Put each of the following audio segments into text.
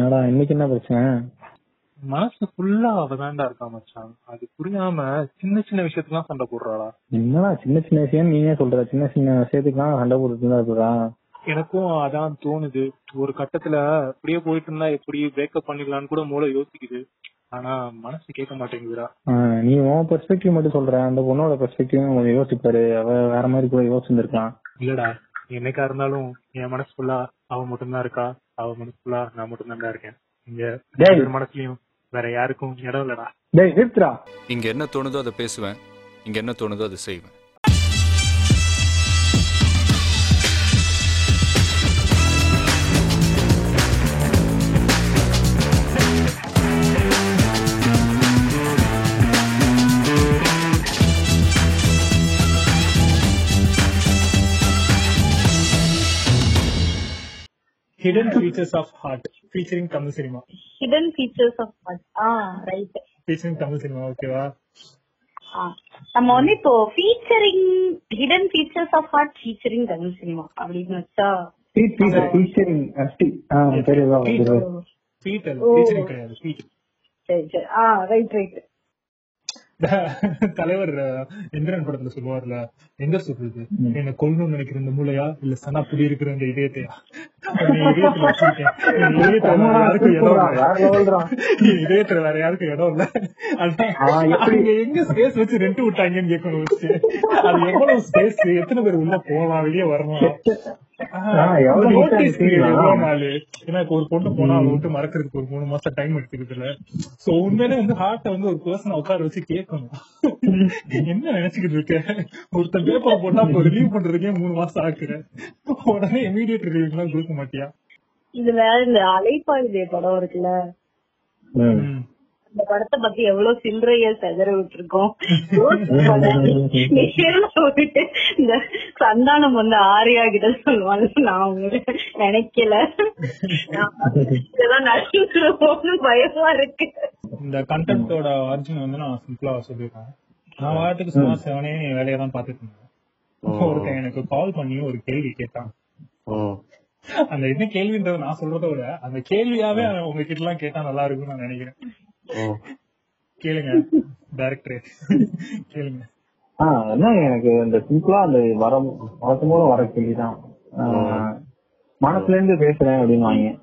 என்னடா இன்னைக்கு என்ன பிரச்சனை? மனசு ஃபுல்லா அவதான்டா இருக்கா மச்சான். அது புரியாம சின்ன சின்ன விஷயத்துக்குலாம் சண்டை போடுறாளா? என்னடா சின்ன சின்ன விஷயம் நீங்க சொல்ற. சின்ன சின்ன விஷயத்துக்குலாம் சண்டை போட்டுட்டு தான் எனக்கும் அதான் தோணுது. ஒரு கட்டத்துல அப்படியே போயிட்டு இருந்தா எப்படி பிரேக்கப் பண்ணிடலாம்னு கூட மூளை யோசிக்குது. ஆனா மனசு கேட்க மாட்டேங்குதுடா. நீ உன் பெர்ஸ்பெக்டிவ் மட்டும் சொல்ற. அந்த பொண்ணோட பெர்ஸ்பெக்டிவ் கொஞ்சம் யோசிப்பாரு. அவ வேற மாதிரி கூட யோசிச்சிருந்திருக்கலாம். இல்லடா. என்னைக்கா இருந்தாலும் என் மனசு ஃபுல்லா அவ மட்டும்தான் இருக்கா? அவ மனசு ஃபுல்லா நான் மட்டும்தான் இருக்கேன். இங்க மனசுலயும் வேற யாருக்கும் இடம் இல்லடா. டேய் நிறுத்துடா. இங்க என்ன தோணுதோ அதை பேசுவேன். இங்க என்ன தோணுதோ அதை செய்வேன். Hidden features of heart featuring Tamil cinema hidden features of a right featuring Tamil cinema ஓகேவா நம்ம வந்து இப்போ featuring hidden features of heart featuring Tamil cinema அப்படின்னு வச்சா ஃபீச்சரிங். ஃபீச்சரிங் கிடையாது சரி ஆ ரைட் ரைட் தலைவர் அஹ், எந்திரன் படத்துல சொல்லுவார்ல எங்க சொல்றது? என்ன கொல்லணும்னு நினைக்கிற இந்த மூளையா? இல்ல சனா புடி இருக்கிற இந்த இதயத்தையா? இதயத்துல வேற யாருக்கும் இடம் இல்ல. அங்க எங்க ஸ்பேஸ் வச்சு ரெண்ட் விட்டாங்கன்னு கேட்கணும் அது எவ்வளவு ஸ்பேஸ் எத்தனை பேர் உள்ள போகலாம் வெளியே வரணும் ஒரு பொண்ணு போனா விட்டு மறக்கிறதுக்கு ஒரு மூணு மாசம் டைம் எடுத்துக்குதுல சோ உண்மையிலே வந்து ஹார்ட்ட வந்து ஒரு பர்சன் உட்கார வச்சு கேட்கணும். என்ன நினைச்சுக்கிட்டு இருக்க? ஒருத்தன் பேப்பர் போட்டா இப்போ ரிலீவ் பண்றதுக்கே மூணு மாசம் ஆக்குற. உடனே இமீடியட் ரிலீவ் எல்லாம் கொடுக்க மாட்டியா? இது வேற இந்த அலைப்பாயுதே படம் இருக்குல்ல. இந்த படத்தை பத்தி எவ்வளவு சில்லறைய செதற விட்டுருக்கோம். வந்துட்டு இந்த சந்தானம் வந்து ஆரியா கிட்ட சொல்லுவாங்க. நான் உங்களை நினைக்கல. நான் இதெல்லாம் நடந்துருமோன்னு பயமா இருக்கு. இந்த கண்டென்ட்டோட ஆரிஜின் வந்து நான் சிம்பிளா சொல்லிடுறேன். நான் வாட்டுக்கு சும்மா செவனே வேலையை தான் பாத்துட்டு இருந்தேன். ஒருத்தன் எனக்கு கால் பண்ணி ஒரு கேள்வி கேட்டான். அந்த என்ன கேள்வின்றத நான் சொல்றத விட அந்த கேள்வியாவே அவன் உங்ககிட்ட எல்லாம் கேட்டா நல்லா இருக்கும்னு நான் நினைக்கிறேன். கேளுங்க டைரக்டர் கேளுங்க. ஆஹ் என்ன எனக்கு இந்த சிம்பிளா அந்த வர வழக்கம் போல வர கேள்விதான். மனசுல இருந்து பேசுறேன் அப்படின்னு வாங்க.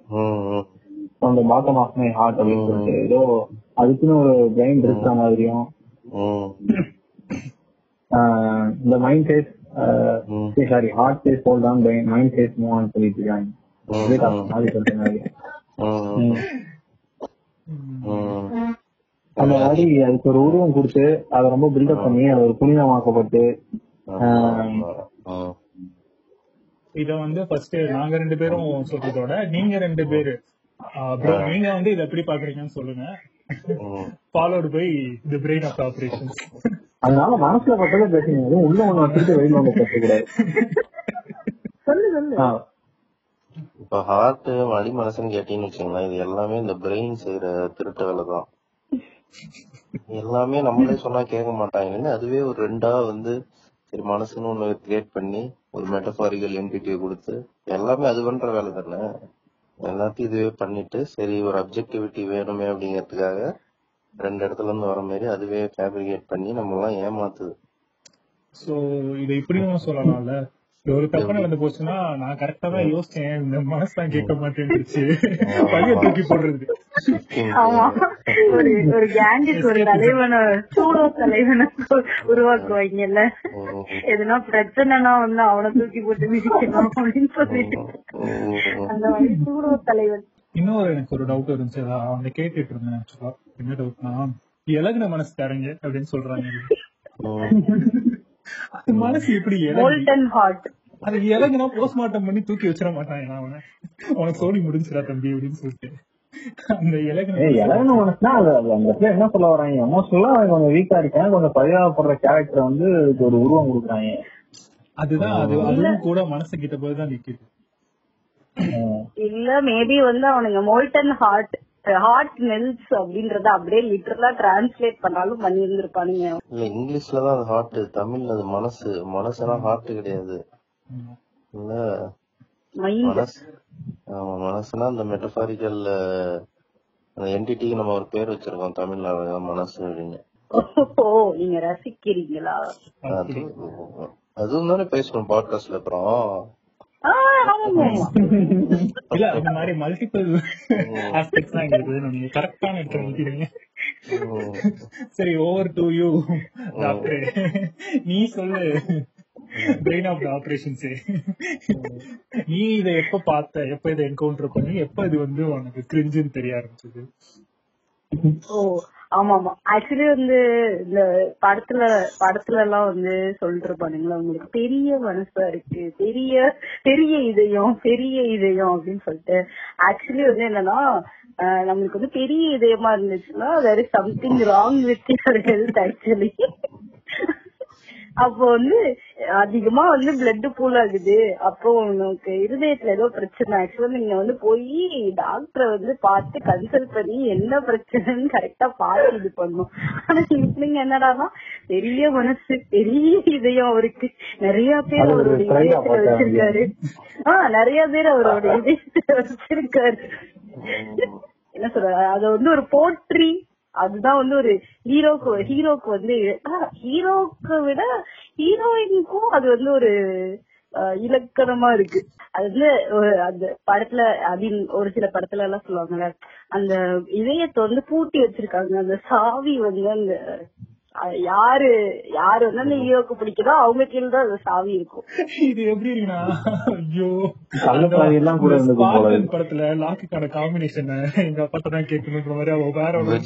அந்த பாட்டம் ஆஃப் மை ஹார்ட் அப்படின்னு சொல்லிட்டு ஏதோ அதுக்குன்னு ஒரு பிரெயின் இருக்கிற மாதிரியும். இந்த mind says sorry heart says hold on mind says move on சொல்லிட்டு இருக்காங்க அப்படியே தப்பு மாதிரி சொல்றேன் மாதிரி. ம். அந்த மாதிரி அதுக்கு ஒரு உருவம் கொடுத்து அதை ரொம்ப பில்டப் பண்ணி அது ஒரு புனிதமாக்கப்பட்டு இத வந்து ஃபர்ஸ்ட் நாங்க ரெண்டு பேரும் சொல்றதோட நீங்க ரெண்டு பேரு. ப்ரோ நீங்க வந்து இத எப்படி பாக்குறீங்கன்னு சொல்லுங்க. Followed by the brain of operation அதனால மனசுல பட்டதை பேசுங்க. உள்ள ஒண்ணு வச்சுட்டு வெளியில ஒண்ணு பேசக்கூடாது. சொல்லு சொல்லு. இப்ப ஹார்ட் வலி மனசுன்னு கேட்டீங்கன்னு வச்சுங்களேன் இது எல்லாமே இந்த பிரெயின் செய்யற திருட்டு வேலை தான். எல்லாமே நம்மளே சொன்னா கேட்க மாட்டாங்க. அதுவே ஒரு ரெண்டா வந்து சரி மனசுன்னு ஒண்ணு கிரியேட் பண்ணி ஒரு மெட்டபாரிக்கல் என்டிட்டியை கொடுத்து எல்லாமே அது பண்ற வேலை தானே. எல்லாத்தையும் இதுவே பண்ணிட்டு சரி ஒரு அப்ஜெக்டிவிட்டி வேணுமே அப்படிங்கறதுக்காக ரெண்டு இடத்துல இருந்து வர மாதிரி அதுவே ஃபேப்ரிகேட் பண்ணி நம்ம எல்லாம் ஏமாத்துது. சோ இதை இப்படியும் சொல்லலாம்ல? ஒரு தப்பு நடந்து போச்சுன்னா நான் கரெக்டா தான் யோசிச்சேன். இந்த மனசு தான் கேட்க மாட்டேன்னுச்சு. பழிய தூக்கி போடுறது. ஆமா. ஒரு ஒரு கேங்குக்கு ஒரு தலைவனை சூடோ தலைவனை உருவாக்குவாங்கல்ல. எதுனா பிரச்சனைனா வந்து அவனை தூக்கி போட்டு மிதிக்கணும் அப்படின்னு சொல்லிட்டு. அந்த மாதிரி சூடோ தலைவன். இன்னொரு எனக்கு ஒரு டவுட் இருந்துச்சு. அதான் அவங்க கேட்டுட்டு இருந்தேன் என்ன டவுட்னா இலகுன மனசு தரங்க அப்படின்னு சொல்றாங்க. அது மனசு எப்படி ஹார்ட் அது இலகுனா போஸ்ட்மார்ட்டம் பண்ணி தூக்கி வச்சிட மாட்டாங்க அவனை. உனக்கு சோழி முடிஞ்சிடா தம்பி அப்படின்னு சொல்லிட்டு. அந்த என்ன சொல்ல வராங்க எமோஷனலா கொஞ்சம் வீக்கா இருக்கேன். கொஞ்சம் பரிதாபப்படுற கேரக்டர் வந்து ஒரு உருவம் கொடுக்குறாங்க. அதுதான் அது அதுவும் கூட மனசு கிட்ட போய் தான் நிக்குது. இல்ல மேபி வந்து அவனுங்க மோல்டன் ஹார்ட் ஹார்ட் மெல்ஸ் அப்படின்றத அப்படியே லிட்டரலா டிரான்ஸ்லேட் பண்ணாலும் பண்ணியிருந்திருப்பானுங்க. இல்ல இங்கிலீஷ்ல தான் அது ஹார்ட் தமிழ்ல அது மனசு. மனசுலாம் ஹார்ட் கிடையாது. இல்ல? ஆமா மனசுனா அந்த மெட்டபாரிக்கல் அந்த என்டிட்டிக்கு நம்ம ஒரு பேர் வச்சிருக்கோம் தமிழ்ல மனசு அப்படின்னு. ஓ நீங்க ரசிக்கிறீங்களா? அது அதுவும் தானே பேசணும் பாட்காஸ்ட்ல அப்புறம். இல்ல இந்த மாதிரி மல்டிபிள் ஆஸ்பெக்ட்ஸ் தான் இங்க இருக்குது. நீங்க கரெக்டான இடத்துல உம். சரி ஓவர் டு யூ டாக்டர் நீ சொல்லு. பிரெயின் ஆஃப் த ஆபரேஷன்ஸ் நீ இதை எப்ப பார்த்த எப்ப இதை என்கவுண்டர் பண்ணி எப்ப இது வந்து உனக்கு கிரிஞ்சுன்னு தெரிய ஆரம்பிச்சது? ஓ ஆமா ஆமா ஆக்சுவலி வந்து இந்த படத்துல படத்துல எல்லாம் வந்து சொல்லிட்டு இருப்பானுங்களா உங்களுக்கு பெரிய மனசா இருக்கு. பெரிய பெரிய இதயம் பெரிய இதயம் அப்படின்னு சொல்லிட்டு. ஆக்சுவலி வந்து என்னன்னா ஆஹ் நம்மளுக்கு வந்து பெரிய இதயமா இருந்துச்சுன்னா வேற something wrong with health actually அப்போ வந்து அதிகமா வந்து பிளட் பூல் ஆகுது. அப்போ உனக்கு இருதயத்துல ஏதோ பிரச்சனை. ஆக்சுவலா நீங்க வந்து போய் டாக்டரை வந்து பார்த்து கன்சல்ட் பண்ணி என்ன பிரச்சனைன்னு கரெக்டா பார்த்து இது பண்ணும். ஆனா நீங்க என்னடானா பெரிய மனசு பெரிய இதயம் அவருக்கு. நிறைய பேர் அது ஒரு அவரோட try ஆ இதயத்துல வச்சிருக்காரு. ஆஹ் நிறைய பேர் அவரோட இதயத்துல வச்சிருக்காரு. என்ன சொல்ற அத வந்து ஒரு போற்றி அதுதான் வந்து ஒரு ஹீரோக்கு ஹீரோக்கு வந்து ஹீரோக்கு விட ஹீரோயினுக்கும் அது வந்து ஒரு அஹ், இலக்கணமா இருக்கு. அது வந்து அந்த படத்துல அதில் ஒரு சில படத்துல எல்லாம் சொல்லுவாங்கல்ல அந்த இதயத்தை வந்து பூட்டி வச்சிருக்காங்க. அந்த சாவி வந்து அந்த யாரு யாரு வந்து அந்த ஹீரோக்கு பிடிக்குதோ அவங்க கீழ தான் அந்த சாவி இருக்கும். இது எப்படி இருக்குன்னா ஐயோ. எல்லாம் கூட இருந்தது போல ஸ்பார்டன் இருக்கு. படத்துல லாக்குக்கான காம்பினேஷன் எங்க அப்பா தான் கேட்கணுன்ற மாதிரி அவ வேற ஒரு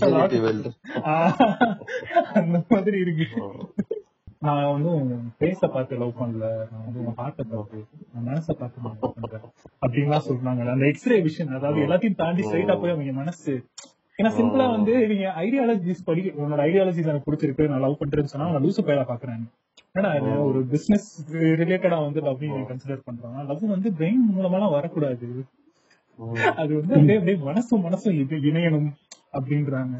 அந்த மாதிரி இருக்கு. நான் வந்து உங்க பேச பார்த்து லவ் பண்ணல. நான் வந்து உங்க ஹார்ட்டை பார்த்து மனசை பார்த்து நான் love பண்றேன் அப்படின்லாம் சொல்றாங்க அந்த எக்ஸ்ரே விஷன் அதாவது எல்லாத்தையும் தாண்டி ஸ்ட்ரைட்டா போய் அவங்க மனசு ஏன்னா சிம்பிளா வந்து நீங்க ஐடியாலஜிஸ் படி உன்னோட ஐடியாலஜிஸ் எனக்கு பிடிச்சிருக்கு நான் லவ் பண்றேன்னு சொன்னா நான் லூசு பேரா பாக்குறேன் ஏன்னா இது ஒரு பிசினஸ் ரிலேட்டடா வந்து லவ் கன்சிடர் பண்றாங்க லவ் வந்து பிரெயின் மூலமா வரக்கூடாது. அது வந்து அப்படியே அப்படியே மனசும் மனசும் இது இணையணும் அப்படின்றாங்க.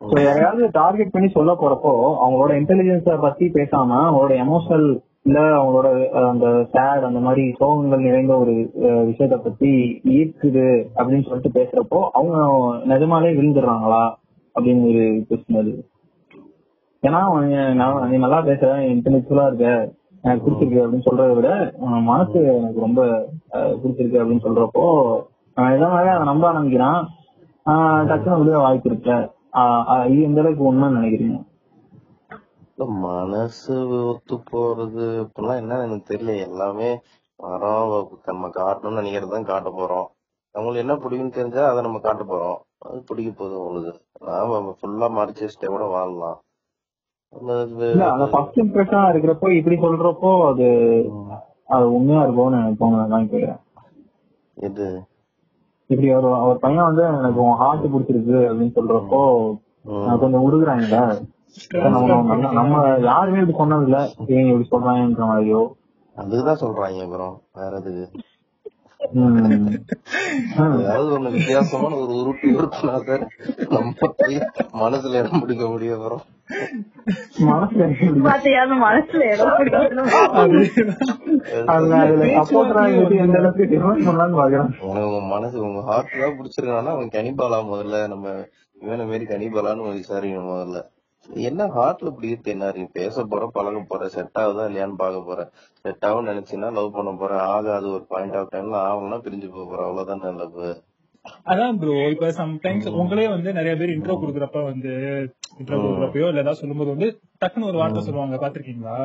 So, யாரையாவது டார்கெட் பண்ணி சொல்ல போறப்போ அவங்களோட இன்டெலிஜென்ஸ பத்தி பேசாம அவங்களோட எமோஷனல் இல்ல அவங்களோட அந்த சேட் அந்த மாதிரி சோகங்கள் நிறைந்த ஒரு விஷயத்த பத்தி ஈர்க்குது அப்படின்னு சொல்லிட்டு பேசுறப்போ அவங்க நிஜமாலே விழுந்துடுறாங்களா அப்படின்னு ஒரு கொஸ்டின் அது. ஏன்னா நான் நீ நல்லா பேசுற இன்டெலெக்சுவலா இருக்க எனக்கு பிடிச்சிருக்கு அப்படின்னு சொல்றத விட உன் மனசு எனக்கு ரொம்ப அஹ், பிடிச்சிருக்கு அப்படின்னு சொல்றப்போ அவன் அதை நம்ப ஆரம்பிக்கிறான். டக்குன்னு டக்குனு வாய்ப்பு இருக்க ஆஹ், இது எந்த அளவுக்கு உண்மைன்னு நினைக்கிறீங்க? மனசு ஒத்து போறது இப்பெல்லாம் என்னன்னு எனக்கு தெரியல. எல்லாமே வரோம் நம்ம காட்டணும்னு நினைக்கிறதான் காட்ட போறோம். அவங்களுக்கு என்ன பிடிக்கும்னு தெரிஞ்சா அதை நம்ம காட்ட போறோம். அது பிடிக்க போகுது உங்களுக்கு நாம ஃபுல்லா மறைச்சு வச்சுட்டே கூட வாழலாம். ஃபர்ஸ்ட் இம்ப்ரெஷனா இருக்கிறப்போ இப்படி சொல்றப்போ அது அது உண்மையா இருக்கும்னு நினைப்போங்க நான் கேக்குறேன். இது இப்படி ஒரு ஒரு பையன் வந்து எனக்கு ஹார்ட் பிடிச்சிருக்கு அப்படின்னு சொல்றப்போ கொஞ்சம் உருகுறாங்கல்ல நம்ம யாருமே இப்படி சொன்னது இல்ல இவங்க இப்படி சொல்றாங்கன்ற மாதிரியோ. அதுக்குதான் சொல்றாங்க அப்புறம் வேற எதுக்கு ம். ஏதாவது ஒண்ணு வித்தியாசமான ஒரு உருட்டு நம்ம மனசுல இடம் பிடிக்க முடியும் அப்புறம் மனசு உங்க ஹார்ட் தான் பிடிச்சிருக்கானா அவன் கனிபாலா முதல்ல. நம்ம இவனை மாரி கனிபாலான்னு விசாரிக்கணும் முதல்ல. என்ன ஹார்ட்ல பிடிக்கிறது என்ன இருக்கு பேச போற பழக போற செட் ஆகுதா இல்லையான்னு பார்க்க போற. செட் ஆகும் நினைச்சீங்கன்னா லவ் பண்ண போற. ஆகாது ஒரு பாயிண்ட் ஆஃப் டைம்ல ஆகும்னா பிரிஞ்சு போக போற. அவ்வளவுதானே லவ் அதான் ப்ரோ இப்ப சம்டைம்ஸ் உங்களே வந்து நிறைய பேர் இன்ட்ரோ குடுக்குறப்ப வந்து இன்ட்ரோ குடுக்குறப்பயோ இல்ல ஏதாவது சொல்லும்போது வந்து டக்குன்னு ஒரு வார்த்தை சொல்லுவாங்க. பாத்திருக்கீங்களா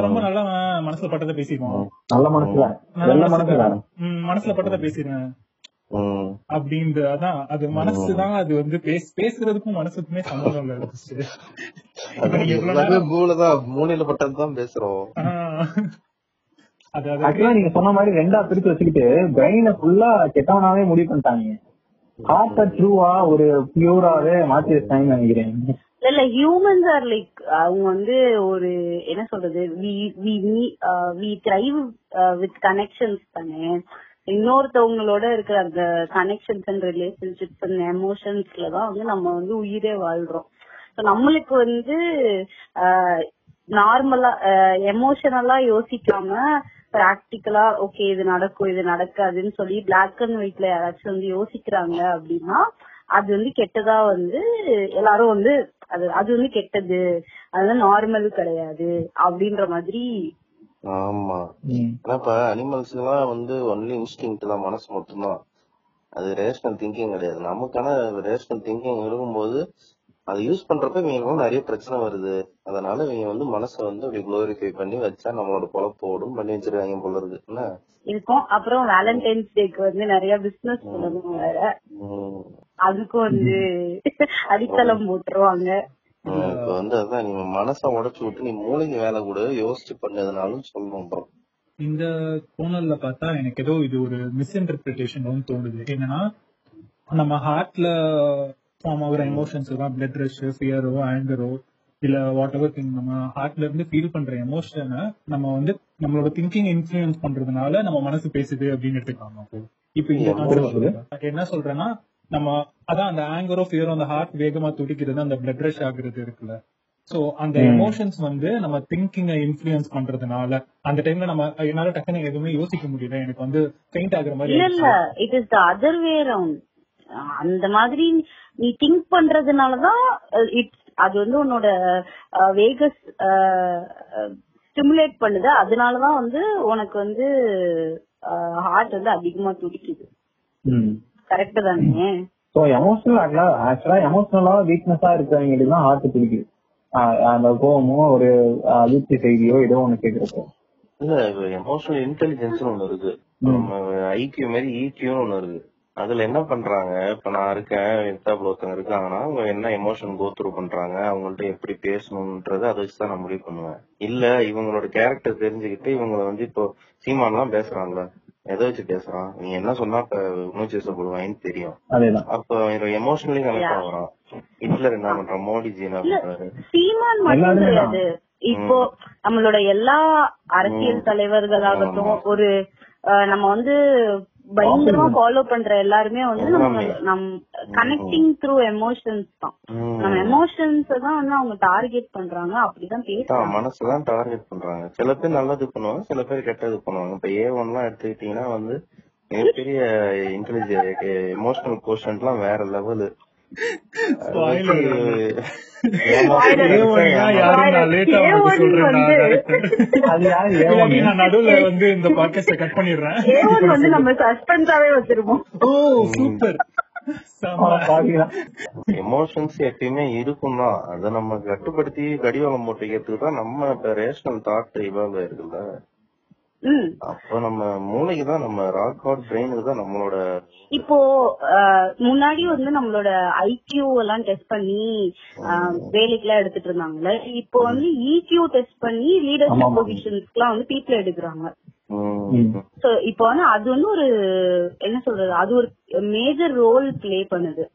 ரொம்ப நல்லா மனசுல பட்டதை பேசிடுவோம். நல்ல மனசுல. மனசுல. மனசுல. ம், மனசுல பட்டதை பேசிடுவேன். உம் அப்படின்ற அதான் அது மனசுதான் அது வந்து பேச பேசுறதுக்கும் மனசுக்குமே சம்பந்தம் இல்ல. மூளைதான் மூளையில பட்டதுதான் பேசுறோம். ஆக்சுவலா நீங்க சொன்ன மாதிரி ரெண்டா பிரிச்சு வச்சுக்கிட்டு பிரெயின ஃபுல்லா கெட்டவனாவே முடிவு பண்ணிட்டாங்க. ஹார்ட்ட ட்ரூவா ஒரு பியூராவே மாத்தி வச்சாங்கன்னு நினைக்கிறேன். இல்ல ஹியூமன்ஸ் ஆர் லைக் அவங்க வந்து ஒரு என்ன சொல்றது we we we thrive with connections தானே. இன்னொருத்தவங்களோட இருக்கிற அந்த கனெக்ஷன்ஸ் அண்ட் ரிலேஷன்ஷிப்ஸ் அண்ட் எமோஷன்ஸ்ல தான் வந்து நம்ம வந்து உயிரே வாழ்றோம். நம்மளுக்கு வந்து நார்மலா எமோஷனலா யோசிக்காம பிராக்டிக்கலா ஓகே இது நடக்கும் இது நடக்காதுன்னு சொல்லி பிளாக் அண்ட் ஒயிட்ல யாராச்சும் வந்து யோசிக்கிறாங்க அப்படின்னா அது வந்து கெட்டதா வந்து எல்லாரும் வந்து அது அது வந்து கெட்டது. அது நார்மல் கிடையாது அப்படின்ற மாதிரி ஆமா. ஆனா இப்ப அனிமல்ஸ் எல்லாம் வந்து ஒன்லி இன்ஸ்டிங் தான் மனசு மட்டும்தான். அது ரேஷனல் திங்கிங் கிடையாது. நமக்கான ரேஷனல் திங்கிங் இருக்கும்போது அதை யூஸ் பண்றப்ப இவங்களுக்கு நிறைய பிரச்சனை வருது. அதனால இவங்க வந்து மனசை வந்து அப்படி குளோரிஃபை பண்ணி வச்சா நம்மளோட பொழப்பு ஓடும். பண்ணி வச்சிருக்காங்க போல இருக்கு. என்ன? இருக்கும் அப்புறம் வேலண்டைன்ஸ் டேக்கு வந்து நிறைய பிசினஸ் பண்ணணும் வேற அதுக்கும் வந்து அடித்தளம் போட்டுருவாங்க. இப்ப வந்து அதான் நீ மனசை உடைச்சு விட்டு நீ மூளைக்கு வேலை கூட யோசிச்சு பண்ணதுனாலும் சொல்லுவோம் bro. இந்த கோணல்ல பார்த்தா எனக்கு ஏதோ இது ஒரு மிஸ்இன்டர்பிரிட்டேஷன் தோணுது என்னன்னா நம்ம ஹார்ட்ல ஃபார்ம் ஆகுற எமோஷன்ஸ் தான் பிளட் ரஷ் ஃபியரோ ஆங்கரோ இல்ல வாட் எவர் திங் நம்ம ஹார்ட்ல இருந்து ஃபீல் பண்ற எமோஷனை நம்ம வந்து நம்மளோட திங்கிங் இன்ஃபுளுன்ஸ் பண்றதுனால நம்ம மனசு பேசுது அப்படின்னு எடுத்துக்கலாம் இப்ப. என்ன சொல்றேன்னா நம்ம அதான் அந்த ஆங்கரோ ஃபியரோ அந்த ஹார்ட் வேகமா துடிக்கிறது அந்த பிளட் ரஷ் ஆகுறது இருக்குல்ல. சோ அந்த எமோஷன்ஸ் வந்து நம்ம திங்கிங்க இன்ஃபுளுன்ஸ் பண்றதுனால அந்த டைம்ல நம்ம என்னால டக்குனு எதுவுமே யோசிக்க முடியல. எனக்கு வந்து பெயிண்ட் ஆகுற மாதிரி இல்ல. It is the other way round அந்த மாதிரி நீ திங்க் பண்றதுனாலதான் இட்ஸ் அது வந்து உன்னோட வேகஸ் ஸ்டிமுலேட் பண்ணுது. அதனாலதான் வந்து உனக்கு வந்து ஹார்ட் வந்து அதிகமா துடிக்குது. ம். கரெக்ட் தானே? ஸோ எமோஷனல் ஆக்சுவலா எமோஷனலா வீக்னஸா இருக்கிறவங்களுக்கு தான் ஹார்ட் பிடிக்குது. அந்த கோவமோ ஒரு அதிர்ச்சி செய்தியோ ஏதோ ஒண்ணு கேக்குறப்போ இல்ல எமோஷனல் இன்டெலிஜென்ஸ் ஒண்ணு இருக்கு. நம்ம ஐக்கியூ மாதிரி ஈக்கியூன்னு ஒண்ணு இருக்கு. அதுல என்ன பண்றாங்க? இப்ப நான் இருக்கேன் எத்தாப்புல ஒருத்தவங்க இருக்காங்கன்னா அவங்க என்ன எமோஷன் கோ த்ரூ பண்றாங்க அவங்கள்ட்ட எப்படி பேசணும்ன்றத அதை வச்சுதான் நான் முடிவு பண்ணுவேன். இல்ல இவங்களோட கேரக்டர் தெரிஞ்சுக்கிட்டு இவங்க வந்து இப்போ சீமான்லாம் பேசுறாங்களா? எதை வச்சு பேசுறான்? நீ என்ன சொன்னா இப்ப உணர்ச்சி வசப்படுவாயின்னு தெரியும். அப்ப எமோஷனலி கனெக்ட் ஆகுறான். ஹிட்லர் என்ன பண்றான்? மோடிஜி என்ன பண்றாரு? சீமான் மட்டும் எல்லாருமே கிடையாது இப்போ நம்மளோட எல்லா அரசியல் தலைவர்களாகட்டும் ஒரு நம்ம வந்து பயங்கரமா ஃபாலோ பண்ற எல்லாருமே வந்து நம்ம நம் கனெக்டிங் த்ரூ எமோஷன்ஸ் தான். நம்ம எமோஷன்ஸ் தான் வந்து அவங்க டார்கெட் பண்றாங்க. அப்படிதான் தான் பேசுறாங்க. மனசுதான் டார்கெட் பண்றாங்க. சில பேர் நல்லது பண்ணுவாங்க சில பேர் கெட்டது பண்ணுவாங்க. இப்ப ஏ ஒன் எல்லாம் எடுத்துக்கிட்டீங்கன்னா வந்து மிகப்பெரிய இன்டெலிஜென்ட் எமோஷனல் கோஷன்ட் எல்லாம் வேற லெவலு நடுவுல வந்து இந்த பாட்காஸ்ட கட் பண்ணிடுறேன். வந்து நம்ம சஸ்பென்ஸாவே வச்சிருப்போம். ஓ சூப்பர். எமோஷன்ஸ் எப்பயுமே இருக்கும் தான் அதை நம்ம கட்டுப்படுத்தி கடிவாளம் போட்டுக்கிறதுக்கு தான் நம்ம ரேஷனல் தாட் இவால்வ் ஆயிருக்குல்ல அப்ப நம்ம மூளைக்கு தான் நம்ம ராக் ஹார்ட் பிரெயினுக்கு தான் நம்மளோட இப்போ முன்னாடி வந்து நம்மளோட ஐக்கியூ எல்லாம் டெஸ்ட் பண்ணி வேலைக்கு எல்லாம் எடுத்துட்டு இருந்தாங்கல்ல. இப்போ வந்து இக்யூ டெஸ்ட் பண்ணி லீடர்ஷிப் பொசிஷன்ஸ்க்கு எல்லாம் வந்து பீப்புள் எடுக்கிறாங்க. சோ இப்போ வந்து அது வந்து ஒரு என்ன சொல்றது அது ஒரு மேஜர் ரோல் ப்ளே பண்ணுது.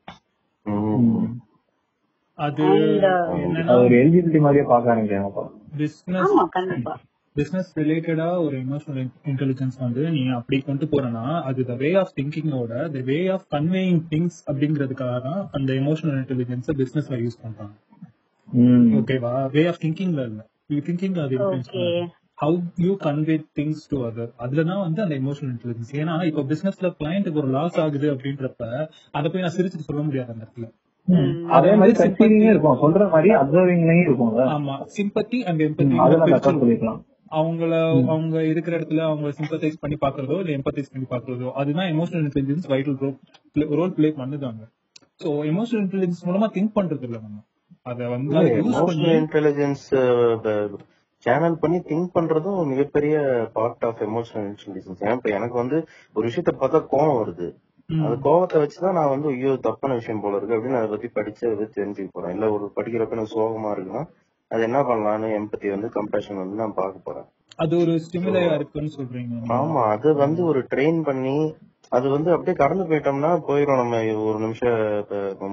அது uh, ஒரு எலிஜிபிலிட்டி மாதிரியே பாக்க ஆரம்பிக்கிறாங்க பிசினஸ் ஆமா கண்டிப்பா. பிசினஸ் ரிலேட்டடா ஒரு எமோஷனல் இன்டெலிஜென்ஸ் வந்து நீ அப்படி கொண்டு போறனா அது the way of திங்கிங்கோட the way of conveying things அப்படிங்கிறதுக்காக தான் அந்த எமோஷனல் இன்டெலிஜென்ஸ் பிசினஸ்ல யூஸ் பண்றாங்க. ஓகேவா வே? ஆஃப் திங்கிங்ல இல்ல. திங்கிங் அது. How you convey things to other அதுலதான் வந்து அந்த எமோஷனல் இன்டெலிஜென்ஸ் ஏன்னா இப்ப பிசினஸ்ல கிளையண்ட்டுக்கு ஒரு லாஸ் ஆகுது அப்படின்றப்ப அதை போய் நான் சிரிச்சுட்டு சொல்ல முடியாது அந்த இடத்துல. அதே மாதிரி இருக்கும். சொல்ற மாதிரி அப்சர்விங்லயும் இருக்கும்ல. ஆமா. சிம்பத்தி அண்ட் எம்பத்தி அவங்கள அவங்க இருக்கிற இடத்துல அவங்க சிம்பத்தைஸ் பண்ணி பாக்குறதோ இல்ல எம்பத்தைஸ் பண்ணி பாக்குறதோ அதுதான் emotional intelligence vital role role play பண்ணுதாங்க. So emotional intelligence மூலமா திங்க் பண்றது இல்ல நம்ம. அத வந்து எமோஷனல் இன்டெலிஜென்ஸ் சேனல் பண்ணி திங்க் பண்றதும் மிகப்பெரிய பார்ட் ஆஃப் எமோஷனல் இன்டெலிஜென்ஸ் ஏன் இப்ப எனக்கு வந்து ஒரு விஷயத்த பார்த்தா கோவம் வருது. அந்த கோவத்தை வச்சுதான் நான் வந்து ஐயோ தப்பான விஷயம் போல இருக்கு அப்படின்னு அதை பத்தி படிச்சு அதை தெரிஞ்சுக்க போறேன். இல்ல ஒரு படிக்கிறப்ப எனக்கு சோகமா இருக்குன்னா அது என்ன பண்ணலாம்னு எம்பத்தி வந்து கம்பேஷன் வந்து நான் பார்க்க போறேன். அது ஒரு ஸ்டிமுலையா இருக்குன்னு சொல்றீங்க. நீங்க. ஆமா அது வந்து ஒரு ட்ரெயின் பண்ணி அது வந்து அப்படியே கடந்து போயிட்டோம்னா போயிரும். நம்ம ஒரு நிமிஷம்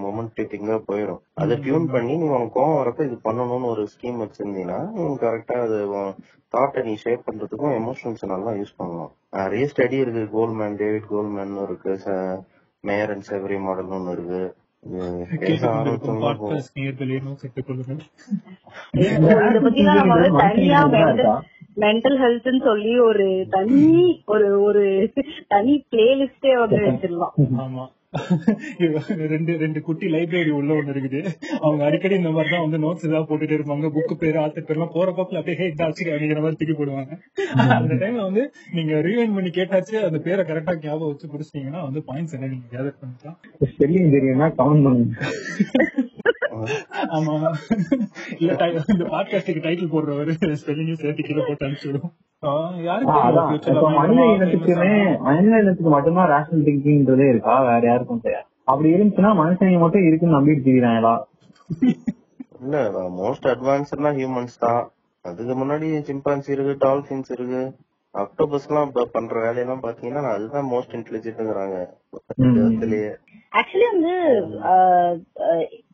மொமெண்ட் திங்கா போயிரும். அதை டியூன் பண்ணி நீ உனக்கு கோவம் வரப்ப இது பண்ணணும்னு ஒரு ஸ்கீம் வச்சிருந்தீங்கன்னா கரெக்டா அது தாட்டை நீ ஷேப் பண்றதுக்கும் எமோஷன்ஸ் நல்லா யூஸ் பண்ணலாம். நிறைய ஸ்டடி இருக்கு. கோல்மேன் டேவிட் கோல்மேன் இருக்கு. மேயர் அண்ட் செவரி மாடல் ஒன்னு இருக்கு. மென்டல் ஹெல்த்னு சொல்லி ஒரு தனி ஒரு ஒரு தனி பிளேலிஸ்டே வந்து வச்சிடலாம் ரெண்டு ரெண்டு குட்டி லைப்ரரி உள்ள ஒண்ணு இருக்குது. அவங்க அடிக்கடி இந்த மாதிரி தான் வந்து நோட்ஸ் ஏதாவது போட்டுட்டே இருப்பாங்க. புக் பேர் ஆத்தர் பேர்லாம் போற பக்கத்துல அப்படியே ஹே இதாச்சு அப்படிங்கிற மாதிரி தூக்கி போடுவாங்க. அந்த டைம்ல வந்து நீங்க ரீவைண்ட் பண்ணி கேட்டாச்சு அந்த பேரை கரெக்டா ஞாபகம் வச்சு குடிச்சிட்டீங்கன்னா வந்து பாயிண்ட்ஸ் என்ன நீங்க கேதர் பண்ணிக்கலாம். ஸ்பெல்லிங் தெரியும்னா கவுண்ட் பண்ணுங்க? ஆமா. இல்ல இந்த பாட்காஸ்டுக்கு டைட்டில் போடுறவரு ஸ்பெல்லிங்கும் சேர்த்து கீழே போட்டு அனுப்பிச்சிடும் மனித இனத்துக்குமே மனித இனத்துக்கு மட்டும்தான் ரேஷனல் திங்கிங்ன்றதே இருக்கா? வேற யாருக்கும் அப்படி இருந்துச்சுன்னா மனுஷங்க மட்டும் இருக்குன்னு நம்பிட்டு திரிகிறாங்களா இல்ல மோஸ்ட் அட்வான்ஸ்ட்னா ஹியூமன்ஸ் தான். அதுக்கு முன்னாடி சிம்பான்சி இருக்கு டால்பின்ஸ் இருக்கு. அக்டோபஸ் எல்லாம் பண்ற வேலையெல்லாம் பாத்தீங்கன்னா அதுதான் மோஸ்ட் இன்டெலிஜென்ட்ங்கிறாங்க ஆக்சுவலி வந்து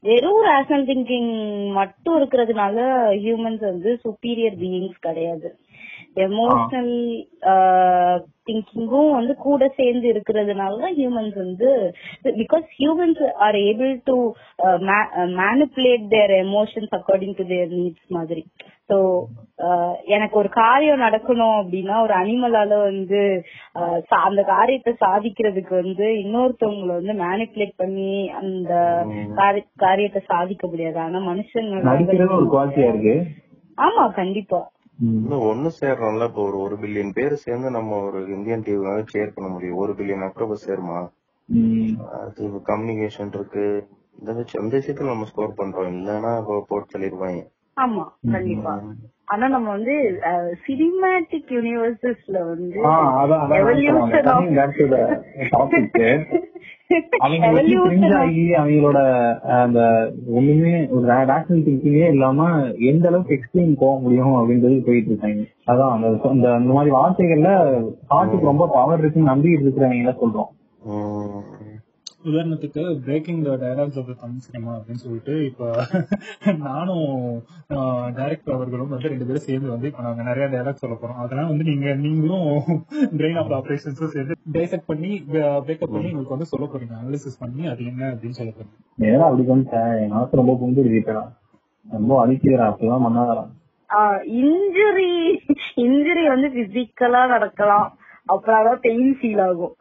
வெறும் ரேஷனல் திங்கிங் மட்டும் இருக்கிறதுனால ஹியூமன்ஸ் வந்து சுப்பீரியர் பீயிங்ஸ் கிடையாது. எமோஷனல் திங்கிங்கும் வந்து கூட சேர்ந்து இருக்கிறதுனால தான் ஹியூமன்ஸ் வந்து because humans are able to manipulate their emotions according to their needs மாதிரி. சோ எனக்கு ஒரு காரியம் நடக்கணும் அப்படின்னா ஒரு அனிமலால வந்து சா- அந்த காரியத்தை சாதிக்கிறதுக்கு வந்து இன்னொருத்தவங்களை வந்து மேனிப்புலேட் பண்ணி அந்த காரி- காரியத்தை சாதிக்க முடியாது. ஆனா இருக்கு? ஆமா கண்டிப்பா. இன்னும் ஒண்ணு சேர்றோம்ல இப்போ ஒரு ஒரு பில்லியன் பேர் சேர்ந்து நம்ம ஒரு இந்தியன் டிவி சேர் பண்ண முடியும். ஒரு பில்லியன் அக்டோபர் சேருமா? ம். அது கம்யூனிகேஷன் இருக்கு. இந்த அந்த விஷயத்துல நம்ம ஸ்கோர் பண்றோம். இல்லன்னா போட்டு தள்ளிடுவாங்க. ஆமா கண்டிப்பா. ஆனா நம்ம வந்து சினிமேட்டிக் யூனிவர்சஸ்ல வந்து அவங்க வச்சு cringe ஆகி அவங்களோட அந்த ஒண்ணுமே ஒரு ரேஷனல் திங்கிங்கே இல்லாம எந்த அளவுக்கு எக்ஸ்பிளைன் போக முடியும் அப்படின்றது போயிட்டு இருக்காங்க. அதான் அந்த அந்த அந்த மாதிரி வார்த்தைகள்ல ஹார்ட்டுக்கு ரொம்ப பவர் இருக்குன்னு நம்பிட்டு இருக்கிறவங்க சொல்றோம். உதாரணத்துக்கு breaking the dialogues of the Tamil cinema அப்படின்னு சொல்லிட்டு இப்ப நானும் டைரக்டர் அவர்களும் வந்து ரெண்டு பேரும் சேர்ந்து வந்து இப்ப நாங்க நிறைய டயலாக் சொல்ல போறோம். அதெல்லாம் வந்து நீங்க நீங்களும் பிரெயின் ஆஃப் ஆபரேஷன்ஸும் சேர்ந்து டைசெக்ட் பண்ணி பிரேக்கப் பண்ணி உங்களுக்கு வந்து சொல்ல போறீங்க. அனாலிசிஸ் பண்ணி அது என்ன அப்படின்னு சொல்ல போறீங்க. நேரம் அப்படி வந்துட்டேன் என் மனசு ரொம்ப புரிஞ்சுக்கிட்டா ரொம்ப அடிக்கிறா அப்படிலாம் பண்ணாதான் இன்ஜுரி இன்ஜுரி வந்து பிசிக்கலா நடக்கலாம். அப்புறம் பெயின் ஃபீல் ஆகும்.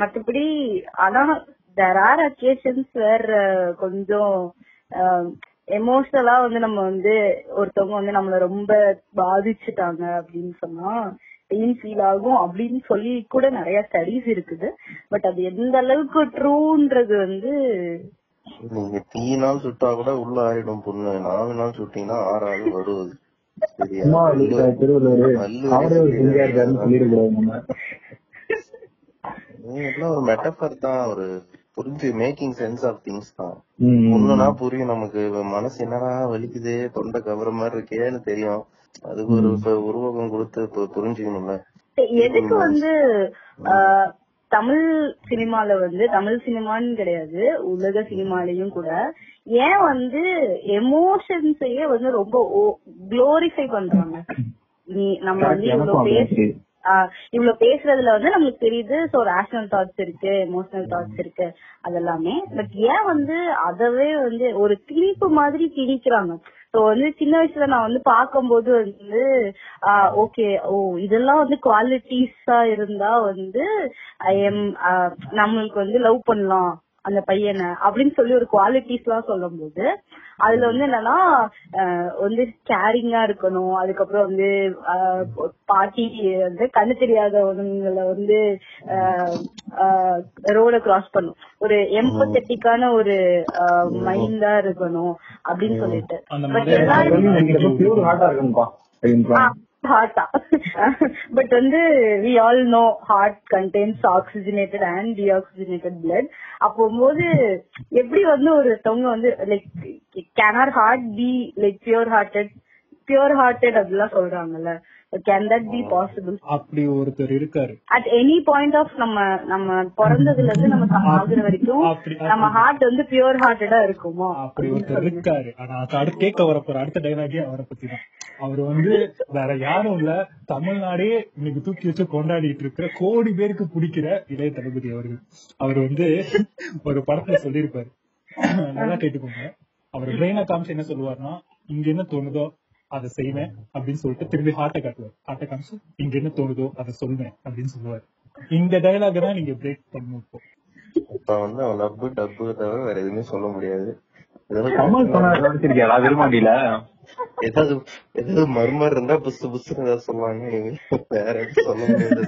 மத்தபடி ஆனா தேர் ஆர் அக்கேஷன்ஸ் வேர் கொஞ்சம் எமோஷனலா வந்து நம்ம வந்து ஒருத்தவங்க வந்து நம்மள ரொம்ப பாதிச்சுட்டாங்க அப்படின்னு சொன்னா பெயின் ஃபீல் ஆகும் அப்படின்னு சொல்லி கூட நிறைய ஸ்டடிஸ் இருக்குது. பட் அது எந்த அளவுக்கு ட்ரூன்றது வந்து நீங்க தீ நாள் சுட்டா கூட உள்ள ஆறிடும் பொண்ணு. நாலு நாள் சுட்டீங்கன்னா ஆறாவது வருவது சரியா? அவரே ஒரு மெட்டபர் தான் ஒரு புரிஞ்சு மேக்கிங் சென்ஸ் ஆஃப் திங்ஸ் தான். ஒண்ணுனா புரியும் நமக்கு. மனசு என்னடா வலிக்குது தொண்டை கவர மாதிரி இருக்கேன்னு தெரியும். அதுக்கு ஒரு உருவகம் கொடுத்து புரிஞ்சுக்கணும்ல. எதுக்கு வந்து ஆஹ், தமிழ் சினிமால வந்து தமிழ் சினிமான்னு கிடையாது உலக சினிமாலயும் கூட ஏன் வந்து எமோஷன்ஸையே வந்து ரொம்ப குளோரிஃபை பண்றாங்க? நீ நம்ம வந்து இவ்வளவு பேச இவ்வளவு பேசுறதுல வந்து நம்மளுக்கு தெரியுது. சோ ரேஷனல் தாட்ஸ் இருக்கு எமோஷனல் தாட்ஸ் இருக்கு அதெல்லாமே. பட் ஏன் வந்து அதவே வந்து ஒரு திணிப்பு மாதிரி திணிக்கிறாங்க? சோ வந்து சின்ன வயசுல நான் வந்து பார்க்கும்போது வந்து ஓகே ஓ இதெல்லாம் வந்து குவாலிட்டிஸா இருந்தா வந்து ஐ எம் நம்மளுக்கு வந்து லவ் பண்ணலாம். அந்த பையனை அப்படின்னு சொல்லி ஒரு குவாலிட்டிஸ் எல்லாம் சொல்லும் போது அதுல வந்து என்னன்னா ஆஹ் வந்து கேரிங்கா இருக்கணும். அதுக்கப்புறம் வந்து ஆஹ் பாட்டி வந்து கண்ணு தெரியாதவங்களை வந்து ரோட கிராஸ் பண்ணும். ஒரு எம்பத்தட்டிக்கான ஒரு மைண்டா இருக்கணும் அப்படின்னு சொல்லிட்டு. பட் ஹார்ட்டா பட் வந்து we all know heart condense oxygenated and deoxygenated blood அப்போது எப்படி வந்து ஒருத்தவங்க வந்து like can our heart be like pure hearted pure hearted அப்படிலாம் சொல்றாங்கல்ல. கேன் தட் பி பாசிபிள் அப்படி ஒருத்தர் இருக்காரு. அட் எனி பாயிண்ட் ஆஃப் நம்ம நம்ம பிறந்ததுல இருந்து நம்ம ஆகுற வரைக்கும் நம்ம ஹார்ட் வந்து பியூர் ஹார்ட்டடா இருக்குமோ? அப்படி ஒருத்தர் இருக்காரு. ஆனா அடுத்து கேட்க வரப்போற அடுத்த டைலாகே அவரை பத்தி தான். அவர் வந்து வேற யாரும் இல்ல தமிழ்நாடே இன்னைக்கு தூக்கி வச்சு கொண்டாடிட்டு இருக்கிற கோடி பேருக்கு பிடிக்கிற இளைய தளபதி அவர்கள். அவர் வந்து ஒரு படத்துல சொல்லியிருப்பாரு. நல்லா கேட்டுக்கோங்க. அவர் பிரெயினா காமிச்சு என்ன சொல்லுவாருன்னா இங்க என்ன தோணுதோ அதை செய்வேன் அப்படின்னு சொல்லிட்டு திரும்பி ஹார்ட்டை காட்டுவார் ஹார்ட்டை காமிச்சு இங்க என்ன தோணுதோ அதை சொல்வேன் அப்படின்னு சொல்லுவார். இந்த டயலாக் தான் நீங்க பிரேக் பண்ணணும் இப்போ. இப்ப வந்து அவன் லப்பு டப்பு தவிர வேற எதுவுமே சொல்ல முடியாது. விரும்பாண்டியில ஏதாவது ஏதாவது மர்மர் இருந்தா புசு புசுன்னு ஏதாவது சொல்லுவாங்க. வேற எதுவும் சொல்ல முடியாது.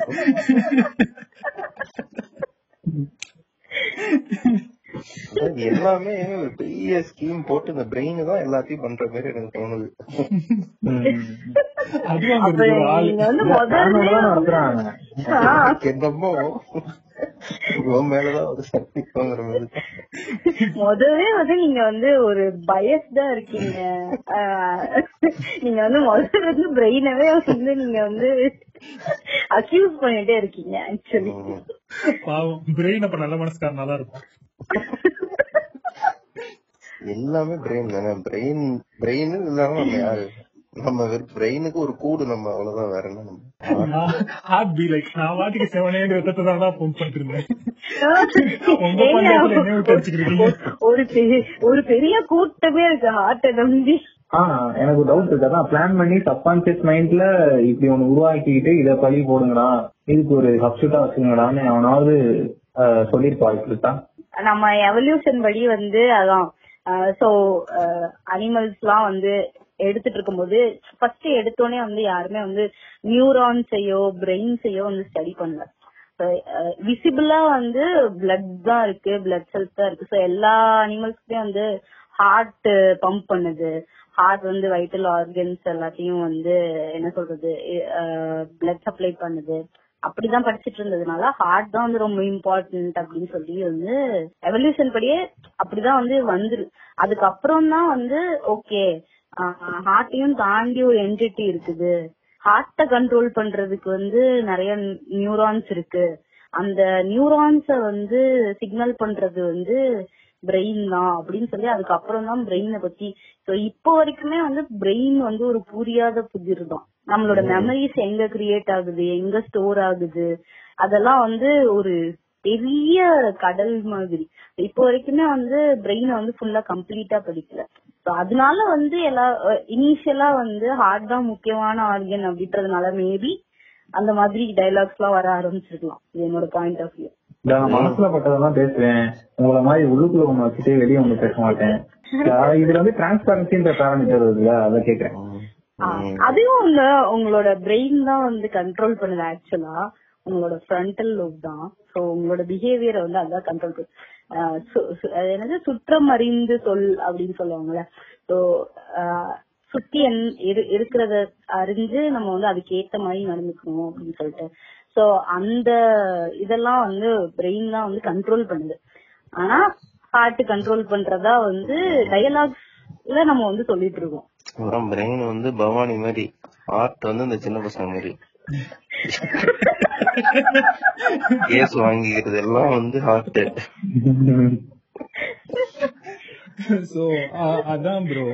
எல்லாமே பெரிய ஸ்கீம் போட்டு இந்த பிரெயின் தான் எல்லாத்தையும் பண்ற மாதிரி எனக்கு தோணுது. வந்து என்னமோ மேலதான் ஒரு சக்தி. முதவே வந்து நீங்க வந்து ஒரு பயஸ்டா இருக்கீங்க. ஆஹ் நீங்க வந்து முதல்ல இருந்து பிரெயினவே வந்து நீங்க வந்து அக்யூஸ் பண்ணிட்டே இருக்கீங்க ஆக்சுவலி. பாவம். பிரெயின் அப்ப நல்ல மனசுக்காரனா தான் இருக்கும் எல்லாமே பிரெயின் தானே? பிரெயின் பிரெயின் இல்லாம நம்ம யாரு? நம்ம பிரெயினுக்கு ஒரு கூடு நம்ம அவ்வளவுதான். வேற என்ன நம்ம? ஹார்ட் பி லைக் நான் வாட்டிக்கு செவனே ரத்தத்தை தான் பம்ப் வச்சுக்கிறீங்க ஒரு ஒரு பெரிய கூட்டமே இருக்கு? ஹார்ட்டை நம்பி. எனக்கு டவுட் இருக்கு. அதான் பிளான் பண்ணி சப்கான்சியஸ் மைண்ட்ல இப்படி ஒண்ணு உருவாக்கிக்கிட்டு இத பழி போடுங்கடா. இதுக்கு ஒரு சப்ஸ்டியூட்டா வச்சுங்கடான்னு அவனாவது ஆஹ் சொல்லிருப்பா இருக்கா நம்ம எவல்யூஷன் படி வந்து அதான். சோ அனிமல்ஸ் எல்லாம் வந்து எடுத்துட்டு இருக்கும்போது ஃபர்ஸ்ட் எடுத்தோடனே வந்து யாருமே வந்து நியூரான்ஸையோ பிரெயின்ஸையோ வந்து ஸ்டடி பண்ணல. விசிபிளா வந்து பிளட் தான் இருக்கு பிளட் செல்ஸ் தான் இருக்கு. ஸோ எல்லா அனிமல்ஸ்க்குமே வந்து ஹார்ட் பம்ப் பண்ணுது. ஹார்ட் வந்து வைட்டல் ஆர்கன்ஸ் எல்லாத்தையும் வந்து என்ன சொல்றது பிளட் சப்ளை பண்ணுது. அப்படிதான் படிச்சிட்டு இருந்ததுனால ஹார்ட் தான் வந்து ரொம்ப இம்பார்ட்டன்ட் அப்படின்னு சொல்லி வந்து எவல்யூஷன் படியே அப்படிதான் வந்து வந்துரு. அதுக்கப்புறம் தான் வந்து ஓகே ஹார்ட்டையும் தாண்டி ஒரு என்டிட்டி இருக்குது. ஹார்ட்ட கண்ட்ரோல் பண்றதுக்கு வந்து நிறைய நியூரான்ஸ் இருக்கு. அந்த நியூரான்ஸ வந்து சிக்னல் பண்றது வந்து பிரெயின் தான் அப்படின்னு சொல்லி அதுக்கப்புறம் தான் பிரெயினை பத்தி. இப்போ வரைக்குமே வந்து பிரெயின் வந்து ஒரு புரியாத புதிர் தான் நம்மளோட மெமரிஸ் எங்க கிரியேட் ஆகுது எங்க ஸ்டோர் ஆகுது அதெல்லாம் வந்து ஒரு பெரிய கடல் மாதிரி. இப்போ வரைக்குமே வந்து பிரெயினை வந்து ஃபுல்லா கம்ப்ளீட்டா படிக்கல. அதனால வந்து எல்லா இனிஷியலா வந்து ஹார்ட் தான் முக்கியமான ஆர்கன் அப்படின்றதுனால மேபி அந்த மாதிரி டைலாக்ஸ் எல்லாம் வர ஆரம்பிச்சிருக்கலாம். இது என்னோட பாயிண்ட் ஆஃப் வியூ நான் மனசுல பட்டதெல்லாம் பேசுவேன். உங்களை மாதிரி உள்ளுக்குள்ள ஒண்ணு வச்சுட்டு வெளியே ஒண்ணு பேச மாட்டேன். இதுல வந்து டிரான்ஸ்பரன்சின்ற பேராமீட்டர் இருக்குல்ல அதை கேக்குறேன். அதுவும் உங்க உங்களோட பிரெயின் தான் வந்து கண்ட்ரோல் பண்ணுது ஆக்சுவலா உங்களோட ஃப்ரண்டல் லோப் தான். சோ உங்களோட பிஹேவியரை வந்து அதான் கண்ட்ரோல் பண்ணு ஆஹ் சு- சு- அது என்னது? சுற்றம் அறிந்து சொல் அப்படின்னு சொல்லுவாங்கல்ல. சோ சுத்தி இருக்கிறத அறிஞ்சு நம்ம வந்து அதுக்கு ஏத்த மாதிரி நடந்துக்கணும் அப்படின்னு சொல்லிட்டு. சோ அந்த இதெல்லாம் வந்து பிரெயின் தான் வந்து கண்ட்ரோல் பண்ணுது. ஆனா ஹார்ட் கண்ட்ரோல் பண்றதா வந்து டயலாக்ஸ்ல நம்ம வந்து சொல்லிட்டு இருக்கோம். அப்புறம் பிரெயின் வந்து பவானி மாதிரி ஹார்ட் வந்து இந்த சின்ன பசங்க மாதிரி. கேஸ் வாங்கிக்கிறது எல்லாம் வந்து ஹார்ட் சோ அதான் ப்ரோ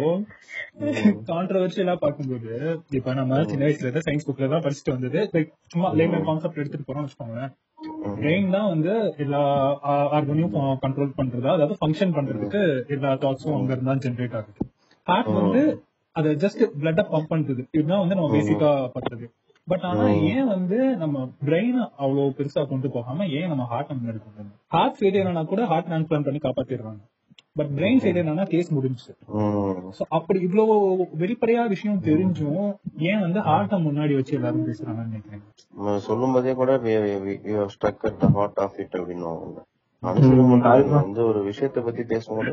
கான்ட்ரவர்ஷியலா பாக்கும்போது இப்ப நம்ம சின்ன வயசுல இருந்து சயின்ஸ் புக்ல தான் படிச்சுட்டு வந்தது. லைக் சும்மா லேமன் கான்செப்ட் எடுத்துட்டு போறோம் வச்சுக்கோங்க பிரெயின் தான் வந்து எல்லா ஆர்கனையும் கண்ட்ரோல் பண்றதா அதாவது ஃபங்க்ஷன் பண்றதுக்கு எல்லா தாட்ஸும் அங்க இருந்தா ஜென்ரேட் ஆகுது. ஹார்ட் வந்து அதை ஜஸ்ட் பிளட்ட பம்ப் பண்றது. இதுதான் வந்து நம்ம பேசிக்கா பண்றது. பட் ஆனா ஏன் வந்து நம்ம பிரெயின் அவ்வளவு பெருசா கொண்டு போகாம ஏன் நம்ம ஹார்ட் வரணும்? ஹார்ட் ஃபெயிலியர் ஆனா கூட ஹார்ட் டிரான்ஸ்பிளான் பண்ணி காப்பாத்திடுறாங்க. பட் பிரெயின் ஃபெயிலியர் ஆனா கேஸ் முடிஞ்சு அப்படி இவ்வளவு வெளிப்படையா விஷயம் தெரிஞ்சும் ஏன் வந்து ஹார்ட்ட முன்னாடி வச்சு எல்லாரும் பேசுறாங்கன்னு நினைக்கிறேன் சொல்லும் போதே கூட struck at the heart of it அப்படின்னு வந்து ஒரு விஷயத்த பத்தி பேசும்போது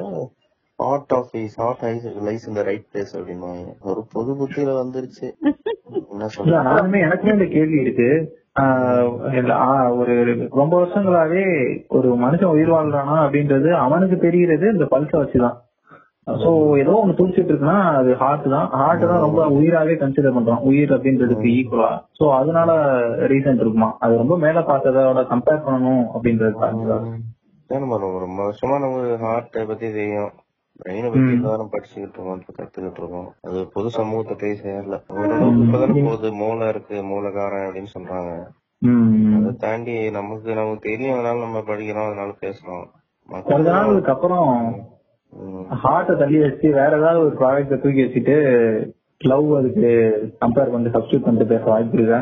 heart of is heart eyes lies இந்த ரைட் பிளேஸ் அப்படின்னுவாங்க ஒரு பொது புத்தியில வந்துருச்சு. என்ன இல்ல சொல்ற நானுமே எனக்குமே இந்த கேள்வி இருக்கு. ஒரு ரொம்ப வருஷங்களாவே ஒரு மனுஷன் உயிர் வாழ்றானா அப்படின்றது அவனுக்கு தெரிகிறது இந்த பல்ஸ வச்சுதான். சோ ஏதோ ஒண்ணு துடிச்சிட்டு இருக்குன்னா அது ஹார்ட் தான். ஹார்ட் தான் ரொம்ப உயிராவே கன்சிடர் பண்றோம். உயிர் அப்படின்றதுக்கு ஈக்குவலா சோ அதனால ரீசன் இருக்குமா? அது ரொம்ப மேல பார்த்ததோட கம்பேர் பண்ணணும் அப்படின்றது நம்ம ரொம்ப ரொம்ப வருஷமா நம்ம ஹார்ட்டை பத்தி தெரியும். பத்தி எல்லாரும் படிச்சுக்கிட்டு இருக்கோம் இப்ப கத்துக்கிட்டு இருக்கோம். அது பொது சமூகத்தை போய் சேரல. ஓரளவுக்கு இப்பதானே போகுது மூளை இருக்கு மூளைக்காரன் அப்படின்னு சொல்றாங்க. அதை தாண்டி நமக்கு நமக்கு தெரியும் அதனால நம்ம படிக்கிறோம் அதனால பேசுறோம். கொஞ்ச மத்த நாளுக்கு அப்புறம் ஹார்ட்டை தள்ளி வச்சு வேற ஏதாவது ஒரு ப்ராடக்ட தூக்கி வச்சுட்டு லவ் அதுக்கு கம்பேர் பண்ணிட்டு சப்ஸ்டியூட் பண்ணிட்டு பேச வாய்ப்பு இருக்கா?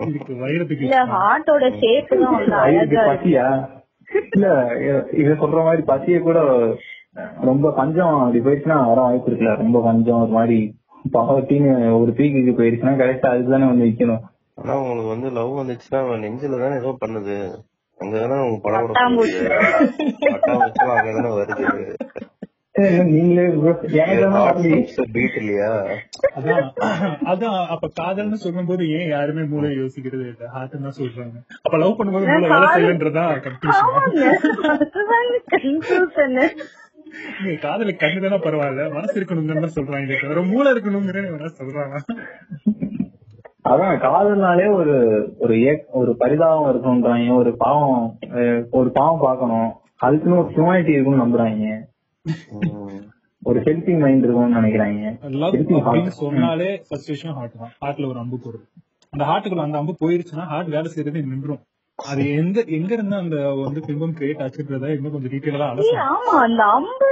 இதுக்கு வைரத்துக்கு இல்ல ஹார்ட்டோட ஷேப் தான் பசியா? இல்ல இது சொல்ற மாதிரி பசிய கூட ரொம்ப பஞ்சம் அப்படி போயிடுச்சுன்னா வர வாய்ப்பு இருக்குல்ல. ரொம்ப பஞ்சம் ஒரு மாதிரி பாவத்தின்னு ஒரு பீக்குக்கு போயிருச்சுன்னா கரெக்டா அதுதானே வந்து விக்கணும் ஆனா உங்களுக்கு வந்து லவ் வந்துச்சுன்னா நெஞ்சில தானே ஏதோ பண்ணுது. அங்கதானே உங்க படம் அங்கதானே வருது. நீங்களே இல்லையா? அதான் அதான் அப்ப காதல்னு சொல்லும்போது ஏன் யாருமே மூளை யோசிக்கிறது இல்ல? ஹார்ட் தான் சொல்றாங்க. அப்ப லவ் பண்ணும்போது மூளை வேலை கன்ஃபியூஷன் ஆமாங்க அதுதாங்க கன்ஃபியூஷன் காதலுக்கு கண்ணு தானே பரவாயில்ல மனசு இருக்கணும்னு சொல்றாங்க தவிர மூளை இருக்கணுங்கிறேன் வேணா சொல்றாங்க அதான் காதல்னாலே ஒரு ஒரு ஒரு பரிதாபம் இருக்கணும்ன்றாங்க. ஒரு பாவம் ஒரு பாவம் பார்க்கணும். அதுக்குன்னு ஒரு ஹியூமனிட்டி இருக்கும்னு நம்புறாங்க. ஒரு ஹெல்பிங் மைண்ட் இருக்கும்னு நினைக்கிறாங்க. சொன்னாலே ஃபர்ஸ்ட் விஷயம் ஹார்ட் தான். ஹார்ட்ல ஒரு அம்பு போடுது. அந்த ஹார்ட்டுக்குள்ள அந்த அம்பு போயிருச்சுன்னா ஹார்ட் வேலை செய்யறது நின்றும். அது எந்த எங்க இருந்து அந்த வந்து பிம்பம் கிரியேட் ஆச்சுன்றத இன்னும் கொஞ்சம் டீட்டெயிலா அலசணும் ஆமா அந்த அம்பு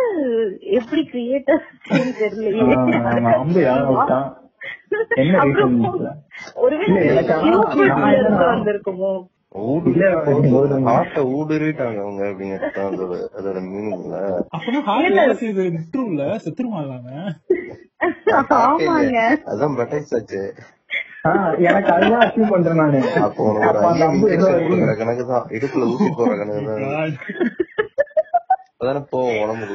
எப்படி தெரியலையே. ஆஹ் ஆமா, அம்பு யாரும் விட்டான் என்ன ரீசன் ஒருவேளை வந்திருக்குமோ? ஊடுருட்டாங்க அவங்க அப்படிங்கிறது தான் அதோட மீனிங்ல அப்பனா ஹார்ட் வேலை செய்யுது நிற்றும்ல செத்துருமா இல்லாம ஆமாங்க. அதான் ஆஹ் எனக்கு அதுதான் அச்சீவ் பண்றேன் நானு. அப்போ அந்த கணக்கு தான். இடுப்புல ஊசி கணக்கு மருந்து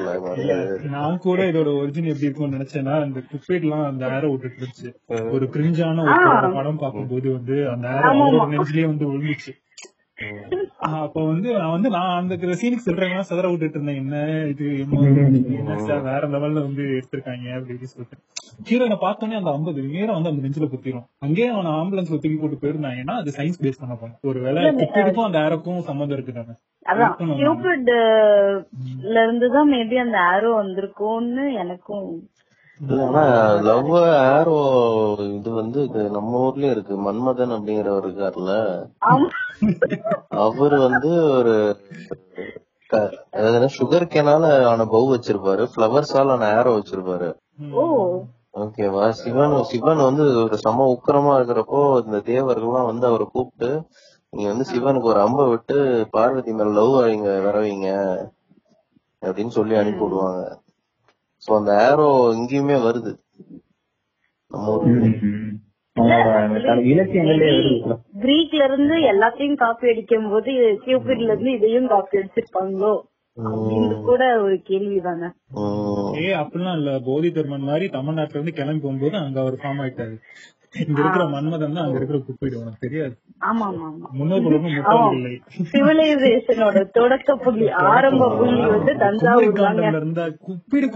நான் கூட இதோட ஒரிஜின் எப்படி இருக்கும்னு நினைச்சேன்னா இந்த குப்பைட் எல்லாம் அந்த ஏரோ விட்டுட்டு இருந்துச்சு. ஒரு கிரிஞ்சான ஒரு படம் பார்க்கும்போது வந்து அந்த ஏரோ நெஞ்சிலேயே வந்து விழுந்துச்சு. அப்ப வந்து நான் வந்து நான் அந்த சீனுக்கு சொல்றேன் சதற விட்டுட்டு இருந்தேன். என்ன இது? வேற லெவல்ல வந்து எடுத்திருக்காங்க அப்படின்னு சொல்லிட்டு. ஹீரோனை பார்த்தோன்னே அந்த ஐம்பது நேரம் வந்து அந்த நெஞ்சில குத்திரும். அங்கேயே அவன் ஆம்புலன்ஸ்ல தூக்கி போட்டு போயிருந்தாங்கன்னா அது சயின்ஸ் பேஸ் பண்ண போனோம் ஒரு வேலை குப்பிடுக்கும் அந்த ஏரோக்கும் சம்மந்தம் இருக்குதானே அதான் கியூபிட் ல இருந்து தான் மேபி அந்த ஆரோ வந்திருக்கும்னு எனக்கும் ஆனா லவ் ஆரோ இது வந்து நம்ம ஊர்லயும் இருக்கு. மன்மதன் அப்படிங்கிறவர் இருக்காருல்ல அவர் வந்து ஒரு சுகர் கேனால ஆன பவு வச்சிருப்பாரு. பிளவர்ஸால ஆன ஆரோ வச்சிருப்பாரு. ஓகேவா சிவன் சிவன் வந்து ஒரு சம உக்கிரமா இருக்கிறப்போ இந்த தேவர்கள்லாம் வந்து அவரை கூப்பிட்டு நீங்க வந்து சிவனுக்கு ஒரு அம்பை விட்டு பார்வதி மேல லவ் வைங்க வர வைங்க அப்படின்னு சொல்லி அனுப்பி விடுவாங்க. சோ அந்த ஆரோ இங்கேயுமே வருது. கிரீக்ல இருந்து எல்லாத்தையும் காப்பி அடிக்கும் போது கியூபிட்ல இருந்து இதையும் காப்பி அடிச்சிருப்பாங்களோ? கூட ஒரு கேள்வி தானே ஏ அப்படிலாம் இல்ல. போதி தர்மன் மாதிரி தமிழ்நாட்டுல இருந்து கிளம்பி போகும்போது அங்க அவர் ஃபார்ம் ஆயிட்டாரு. இங்க இருக்கிற மன்மதன் தான் அங்க இருக்கிற குப்பிடு உனக்கு தெரியாது. ஆமா ஆமா ஆமா முன்னோர்களும் முட்டாள் இல்லை. சிவிலைசேஷனோட தொடக்க புள்ளி ஆரம்ப புள்ளி வந்து தஞ்சாவூர் இருந்தா குப்பிடு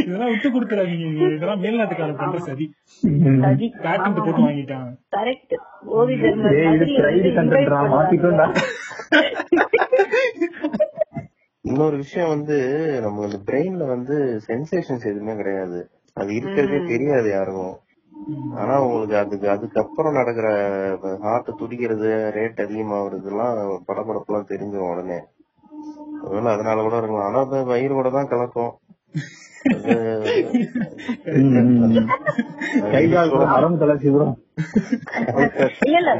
இதெல்லாம் விட்டு கொடுத்துறாதீங்க. இதெல்லாம் மேல்நாட்டுக்காரன் பண்ற சதி. சரி பேட்டன்ட் போட்டு வாங்கிட்டாங்க கரெக்ட் போதி இன்னொரு விஷயம் வந்து நம்ம இந்த பிரெயின்ல வந்து சென்சேஷன்ஸ் எதுவுமே கிடையாது. அது இருக்கிறதே தெரியாது யாருக்கும். ஆனா உங்களுக்கு அதுக்கு அதுக்கப்புறம் நடக்கிற ஹார்ட் துடிக்கிறது ரேட் அதிகமாகிறது எல்லாம் படபடப்புலாம் தெரிஞ்சிடும் உடனே. ஒருவேளை அதனால கூட இருக்கலாம். ஆனா வயிறு கூட தான் கலக்கும். இல்ல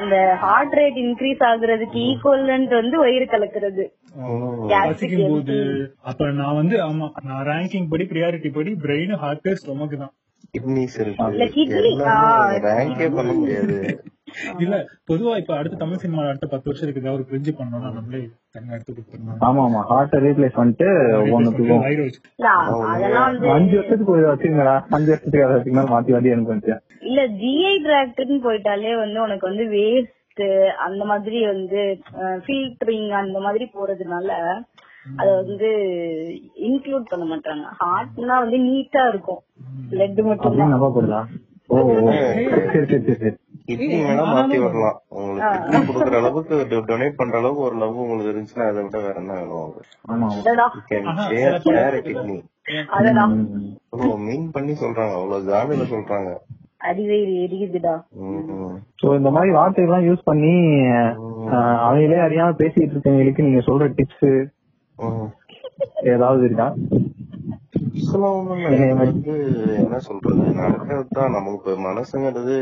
அந்த ஹார்ட் ரேட் இன்க்ரீஸ் ஆகுறதுக்கு ஈக்குவலன்ட் வந்து வயிறு கலக்குறது. பசிக்கும் போது அப்ப நான் வந்து ஆமா நான் ரேங்கிங் படி ப்ரியாரிட்டி படி பிரெயின் ஹார்ட் ஸ்டொமக் தான். கிட்னிஸ் இல்ல, பொதுவா இப்ப அடுத்த தமிழ் சினிமா அடுத்த பத்து வருஷத்துக்கு ஏதாவது ஒரு பிரிட்ஜ் பண்ணோம்னா நம்மளே தனியா எடுத்து கொடுத்துருந்தோம் ஆமா ஆமா. ஹார்ட்டை ரீப்ளேஸ் பண்ணிட்டு வந்து அஞ்சு வருஷத்துக்கு ஒரு வச்சுங்களா அஞ்சு வருஷத்துக்கு அதை மாத்தி மாத்தி எனக்கு வந்துச்சு இல்ல ஜிஐ டிராக்ட்னு போயிட்டாலே வந்து உனக்கு வந்து வேஸ்ட். அந்த மாதிரி வந்து ஃபில்டரிங் அந்த மாதிரி போறதுனால அத வந்து இன்க்ளூட் பண்ண மாட்டாங்க. ஹார்ட்னா வந்து நீட்டா இருக்கும். பிளட் மட்டும் கிட்னி வேணா மாத்தி வரலாம் உங்களுக்கு கிட்னி கொடுக்குற அளவுக்கு டொனேட் பண்ற அளவுக்கு ஒரு லவ் உங்களுக்கு இருந்துச்சுன்னா அதை விட வேற என்ன வேணும் கிட்னி மீன் பண்ணி சொல்றாங்க. அவ்வளவு சொல்றாங்க. அடிவயிறு எரியுதுடா. சோ இந்த மாதிரி வார்த்தைகள்லாம் யூஸ் பண்ணி ஆஹ், அவங்களே அறியாம பேசிட்டு இருக்கவங்களுக்கு நீங்க சொல்ற டிப்ஸ். ஏதாவது இருக்கா? வந்து என்ன சொல்றது நடக்கிறதுதான் நமக்கு மனசுங்கிறது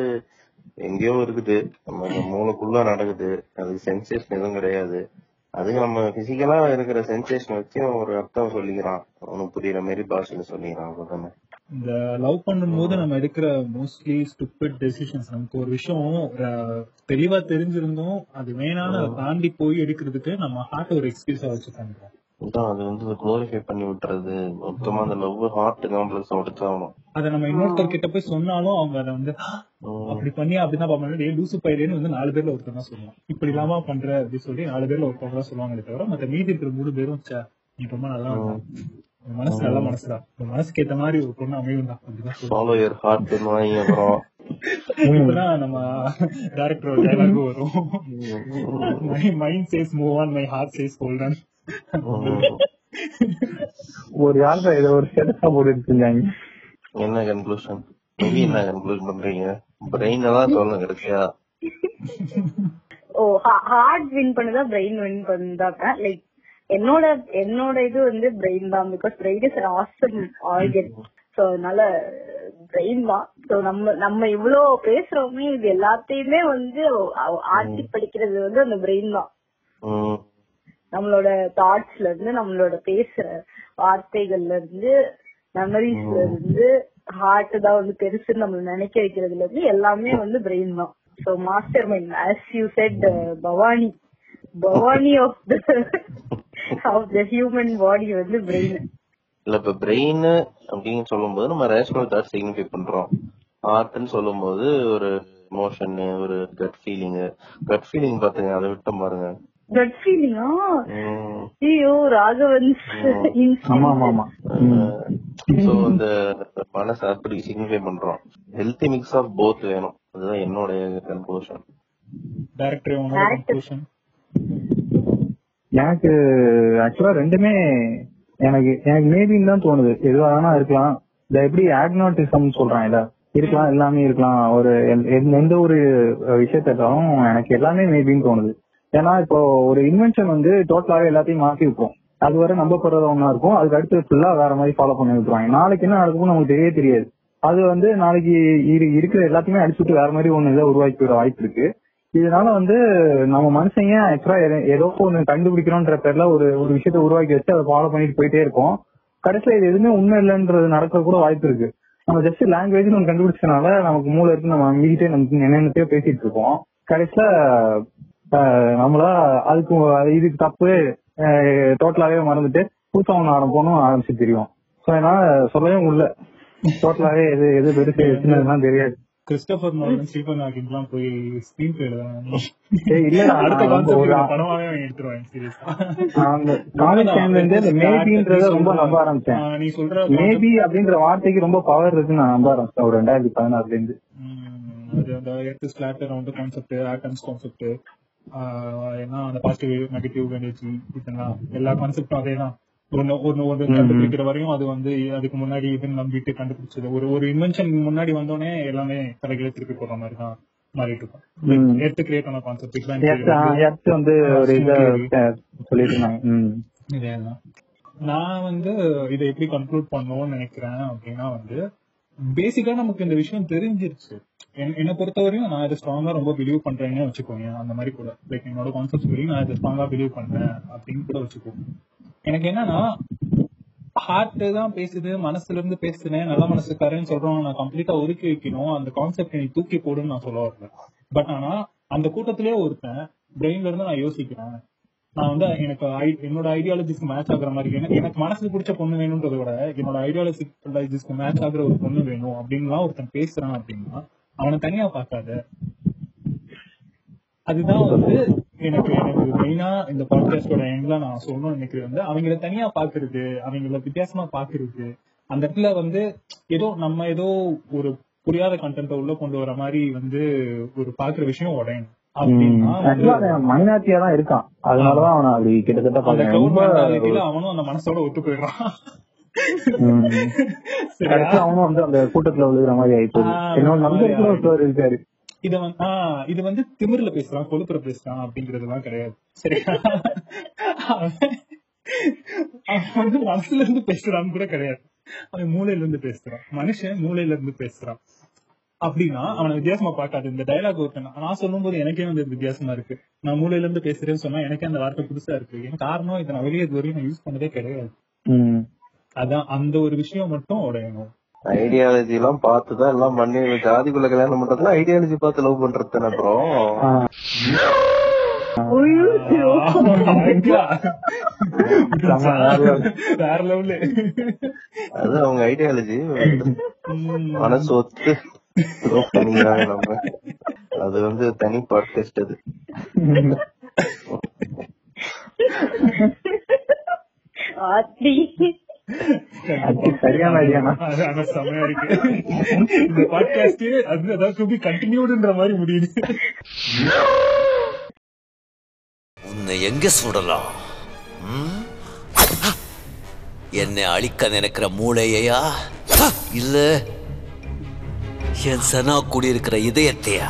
எங்கேயோ இருக்குது. நம்ம மூளைக்குள்ள நடக்குது. அது சென்சேஷன் எதுவும் கிடையாது. அதுக்கு நம்ம பிசிக்கலா இருக்கிற சென்சேஷன் வச்சு ஒரு அர்த்தம் சொல்லிக்கிறான். அவனுக்கு புரியுற மாதிரி பாஷையில சொல்லிக்கிறான் அவ்வளவுதானே. இந்த லவ் பண்ணும்போது நம்ம எடுக்கிற மோஸ்ட்லி ஸ்டூபிட் டெசிஷன்ஸ் நமக்கு ஒரு விஷயம் தெளிவா தெரிஞ்சிருந்தோம் அது வேணாம்னு அதை தாண்டி போய் எடுக்கிறதுக்கு நம்ம ஹார்ட் ஒரு எக்ஸ்கியூஸா வச்சு பண்றோம் அது வந்து குளோரிஃபை பண்ணி விட்டுறது. மொத்தமா அந்த லவ் ஹார்ட் காம்ப்ளெக்ஸ் கொடுத்தாகணும் அதை நம்ம இன்னொருத்தர் கிட்ட போய் சொன்னாலும் அவங்க அதை வந்து அப்படி பண்ணி அப்படிதான் பாப்பாங்க லூசு பயிரேன்னு வந்து நாலு பேர்ல ஒருத்தர் தான் சொல்லுவான். இப்படி இல்லாம பண்ற அப்படின்னு சொல்லி நாலு பேர்ல ஒருத்தவங்க தான் சொல்லுவாங்களே தவிர மத்த மீதி இருக்கிற மூணு பேரும் நீ ரொம்ப நல்லா மனசு நல்ல மனசுடா. மனசுக்கு ஏத்த மாதிரி ஒரு பொண்ணு அமையும் தான் ஃபாலோ யர் ஹார்ட் வாங்கி அப்புறம் இப்பதான் நம்ம டேரக்டர் டைலாக் வரும் mind says move on my heart says hold on ஒரு யாருல இதை ஒரு ஸ்டேட்டஸா போட்டு என்ன கன்க்ளூஷன் என்ன கன்க்ளூஷன் பண்றீங்க? பிரெயின் தான் சொல்லணும் கடைசியா ஓ ஹார்ட் வின் பண்ணுதா பிரெயின் வின் பண்ணுதா லைக் என்னோட என்னோட இது வந்து பிரெயின் தான் because brain is awesome organ so அதனால பிரெயின் தான். சோ நம்ம நம்ம இவ்வளவு பேசுறோமே இது எல்லாத்தையுமே வந்து ஆ- ஆட்டி படிக்கிறது வந்து அந்த பிரெயின் தான். நம்மளோட தாட்ஸ்ல இருந்து நம்மளோட பேசுற வார்த்தைகள்ல இருந்து மெமரிஸ்ல இருந்து ஹார்ட் தான் வந்து பெருசுன்னு நம்ம நினைக்க வைக்கிறதுல இருந்து எல்லாமே வந்து பிரெயின் தான். So master mind as you said Bhavani. Bhavani of the of the human body வந்து பிரெயின் இல்ல இப்ப பிரெயின் அப்படின்னு சொல்லும்போது நம்ம ரேஷனல் தாட் சிக்னிஃபை பண்றோம். ஹார்ட்னு சொல்லும்போது ஒரு எமோஷன் ஒரு கட் ஃபீலிங் கட் ஃபீலிங் பாத்துங்க அதை விட்டு பாருங்க. கட் ஃபீலிங்கா ஐயோ ராகவன். ஆமா ஆமா ஆமா. சோ இந்த மனசு அப்படி சிக்னிஃபை பண்றோம். ஹெல்த்தி மிக்ஸ் ஆஃப் போத் வேணும். அதுதான் என்னுடைய கன்க்ளூஷன் டேரக்டர் எனக்கு ஆக்சுவலா ரெண்டுமே எனக்கு எனக்கு மேபின்னு தான் தோணுது. எதுவா வேணா இருக்கலாம். இந்த எப்படி ஆக்னாட்டிசம் சொல்றான் இல்ல இருக்கலாம் எல்லாமே இருக்கலாம். ஒரு எந்த- எந்த- எந்த ஒரு விஷயத்தாலும் எனக்கு எல்லாமே மேபின்னு தோணுது. ஏன்னா இப்போ ஒரு இன்வென்ஷன் வந்து டோட்டலாவே எல்லாத்தையும் மாத்தி வைப்போம் அது வரை நம்ப போறது ஒண்ணா இருக்கும். அதுக்கு அடுத்து ஃபுல்லா வேற மாதிரி ஃபாலோ பண்ணி விட்டுருவாங்க. நாளைக்கு என்ன நடக்கும்னு நமக்கு தெரியவே தெரியாது. அது வந்து நாளைக்கு இருக்கிற எல்லாத்தையுமே அடிச்சுட்டு வேற மாதிரி ஒண்ணு இதை உருவாக்கி விட வாய்ப்பு இருக்கு. இதனால வந்து நம்ம மனுஷங்க ஆக்சுவலா ஏதோ ஒண்ணு கண்டுபிடிக்கணும்ன்ற பேர்ல ஒரு ஒரு விஷயத்த உருவாக்கி வச்சு அதை ஃபாலோ பண்ணிட்டு போயிட்டே இருக்கோம். கடைசியில இது எதுவுமே உண்மை இல்லைன்றது நடக்க கூட வாய்ப்பு இருக்கு. நம்ம ஜஸ்ட் லாங்குவேஜ் ஒன்று கண்டுபிடிச்சனால நமக்கு மூளை இருக்கு நம்ம அங்கிட்டே நமக்கு என்னென்னத்தையோ பேசிட்டு இருக்கோம். கடைசியில ஆஹ், நம்மளா அதுக்கு இதுக்கு தப்பு டோட்டலாவே மறந்துட்டு புதுசா ஒண்ணு ஆரம்பிக்கணும் ஆரம்பிச்சு தெரியும். சோ அதனால சொல்லவே முடியல. டோட்டலாவே எது எது பெருசு சின்னதுலாம் தெரியாது. கிறிஸ்டபர் நோலன் ஸ்டீபன் ஹாக்கிங்லாம் போய் ஸ்கிரீன் பிளே இல்லடா, அடுத்த கான்செப்ட் படமாவே எடுத்துருவாங்க சீரியஸா ரொம்ப நம்ப ஆரம்பிச்சேன். நீ சொல்ற மேபி அப்படின்ற வார்த்தைக்கு ரொம்ப பவர் இருக்குன்னு நான் நம்ப ஆரம்பிச்சேன் ஒரு ரெண்டாயிரத்தி பதினாறுல இருந்து. அது அந்த எர்த் ஸ்பிளாட்டர் வந்து கான்செப்ட் ஆட்டம்ஸ் கான்செப்ட் ஏன்னா அந்த பாசிட்டிவ் நெகட்டிவ் எனர்ஜி இதெல்லாம் எல்லா கான்செப்டும் அதே தான் ஒன்னு ஒன்னு ஒரு கண்டுபிடிக்கிற வரையும் அது வந்து அதுக்கு முன்னாடி இதுன்னு நம்பிட்டு கண்டுபிடிச்சது. ஒரு ஒரு இன்வென்ஷன் முன்னாடி வந்தோடனே எல்லாமே தலைகளை திருப்பி போடுற மாதிரி தான் மாறிட்டு இருக்கும். எர்த் கிரியேட் ஆன கான்செப்ட் எர்த் வந்து ஒரு இத நான் வந்து எப்படி கன்க்ளூட் பண்ணணும்னு நினைக்கிறேன் அப்படின்னா வந்து பேசிக்கா நமக்கு இந்த விஷயம் தெரிஞ்சிருச்சு. என்- என்னை பொறுத்தவரையும் நான் இதை ஸ்ட்ராங்கா ரொம்ப பிலீவ் பண்றேன்னு வச்சுக்கோங்க. அந்த மாதிரி கூட. லைக் என்னோட கான்செப்ட் சொல்லி நான் இதை ஸ்ட்ராங்கா பிலீவ் பண்றேன் அப்படின்னு கூட வச்சுக்கோ எனக்கு என்னன்னா ஹார்ட் தான் பேசுது மனசுல இருந்து பேசுனேன் நல்ல மனசுக்காரன்னு சொல்றவங்க நான் கம்ப்ளீட்டா ஒதுக்கி வைக்கணும். அந்த கான்செப்ட் நீ தூக்கி போடுன்னு நான் சொல்ல வரல. பட் ஆனா அந்த கூட்டத்திலே ஒருத்தன் பிரெயின்ல இருந்து நான் யோசிக்கிறேன். நான் வந்து எனக்கு என்னோட ஐடியாலஜிஸ்க்கு மேட்ச் ஆகுற மாதிரி எனக்கு எனக்கு மனசுக்கு பிடிச்ச பொண்ணு வேணும்ன்றத விட என்னோட ஐடியாலஜிஸ்க்கு மேட்ச் ஆகுற ஒரு பொண்ணு வேணும் அப்படின்லாம் ஒருத்தன் பேசுறான் அப்படின்னா அவனை தனியா பார்க்காத. அதுதான் வந்து எனக்கு எனக்கு மெயினா இந்த பாட்காஸ்டோட எண்ட்ல நான் சொல்லணும்னு நினைக்கிறது வந்து அவங்கள தனியா பாக்குறது அவங்கள வித்தியாசமா பாக்குறது அந்த இடத்துல வந்து ஏதோ நம்ம ஏதோ ஒரு புரியாத கண்டென்ட் உள்ள கொண்டு வர மாதிரி வந்து ஒரு பாக்குற விஷயம் உடையணும். மைனாரிட்டியா தான் இருக்கான். அதனாலதான் அவனை அப்படி கிட்டத்தட்ட அவனும் அந்த மனசோட ஒத்து போயிடுறான். அவனும் வந்து அந்த கூட்டத்துல விழுகிற மாதிரி ஆயிப்போகுது. ஆ, என்னோட நண்பர் இருக்காரு. இத வந்து ஆஹ் இது வந்து திமிர்ல பேசுறான் கொழுப்புற பேசுறான் அப்படிங்கறதெல்லாம் கிடையாது. சரியா அவன் வந்து மனசுல இருந்து பேசுறான்னு கூட கிடையாது. அவன் மூளையில இருந்து பேசுறான். மனுஷன் மூளையில இருந்து பேசுறான். அப்படின்னா அவனை வித்தியாசமா பார்க்காது. இந்த டயலாக் ஒருத்தன் நான் சொல்லும் போது எனக்கே வந்து வித்தியாசமா இருக்கு. நான் மூளையில இருந்து பேசுறேன்னு சொன்னா எனக்கே அந்த வார்த்தை புதுசா இருக்கு. ஏன் காரணம் இதை நான் வெளியே இது வரையும் நான் யூஸ் பண்ணதே கிடையாது. அதான் அந்த ஒரு விஷயம் மட்டும் உடையணும் ஐடியாலஜி எல்லாம் பார்த்துதான் எல்லாம் பண்ணி ஜாதிக்குள்ள கல்யாணம் பண்றதுல ஐடியாலஜி பார்த்து லவ் பண்றது தானே அப்புறம் அது அவங்க ஐடியாலஜி மனசு ஒத்து நம்ம. அது வந்து தனி பாட்காஸ்ட் அது. ஆத்தி. அது சரியான ஐடியாண்ணா அது ஆனா செமையா இருக்கு. இந்த பாட்காஸ்ட் அது அதாவது டு பி கண்டினியூடுன்ற மாதிரி முடியுது. உன்னை எங்க சுடலாம்? என்னை அழிக்க நினைக்கிற மூளையையா? இல்ல என் சனா குடியிருக்கிற இதயத்தையா?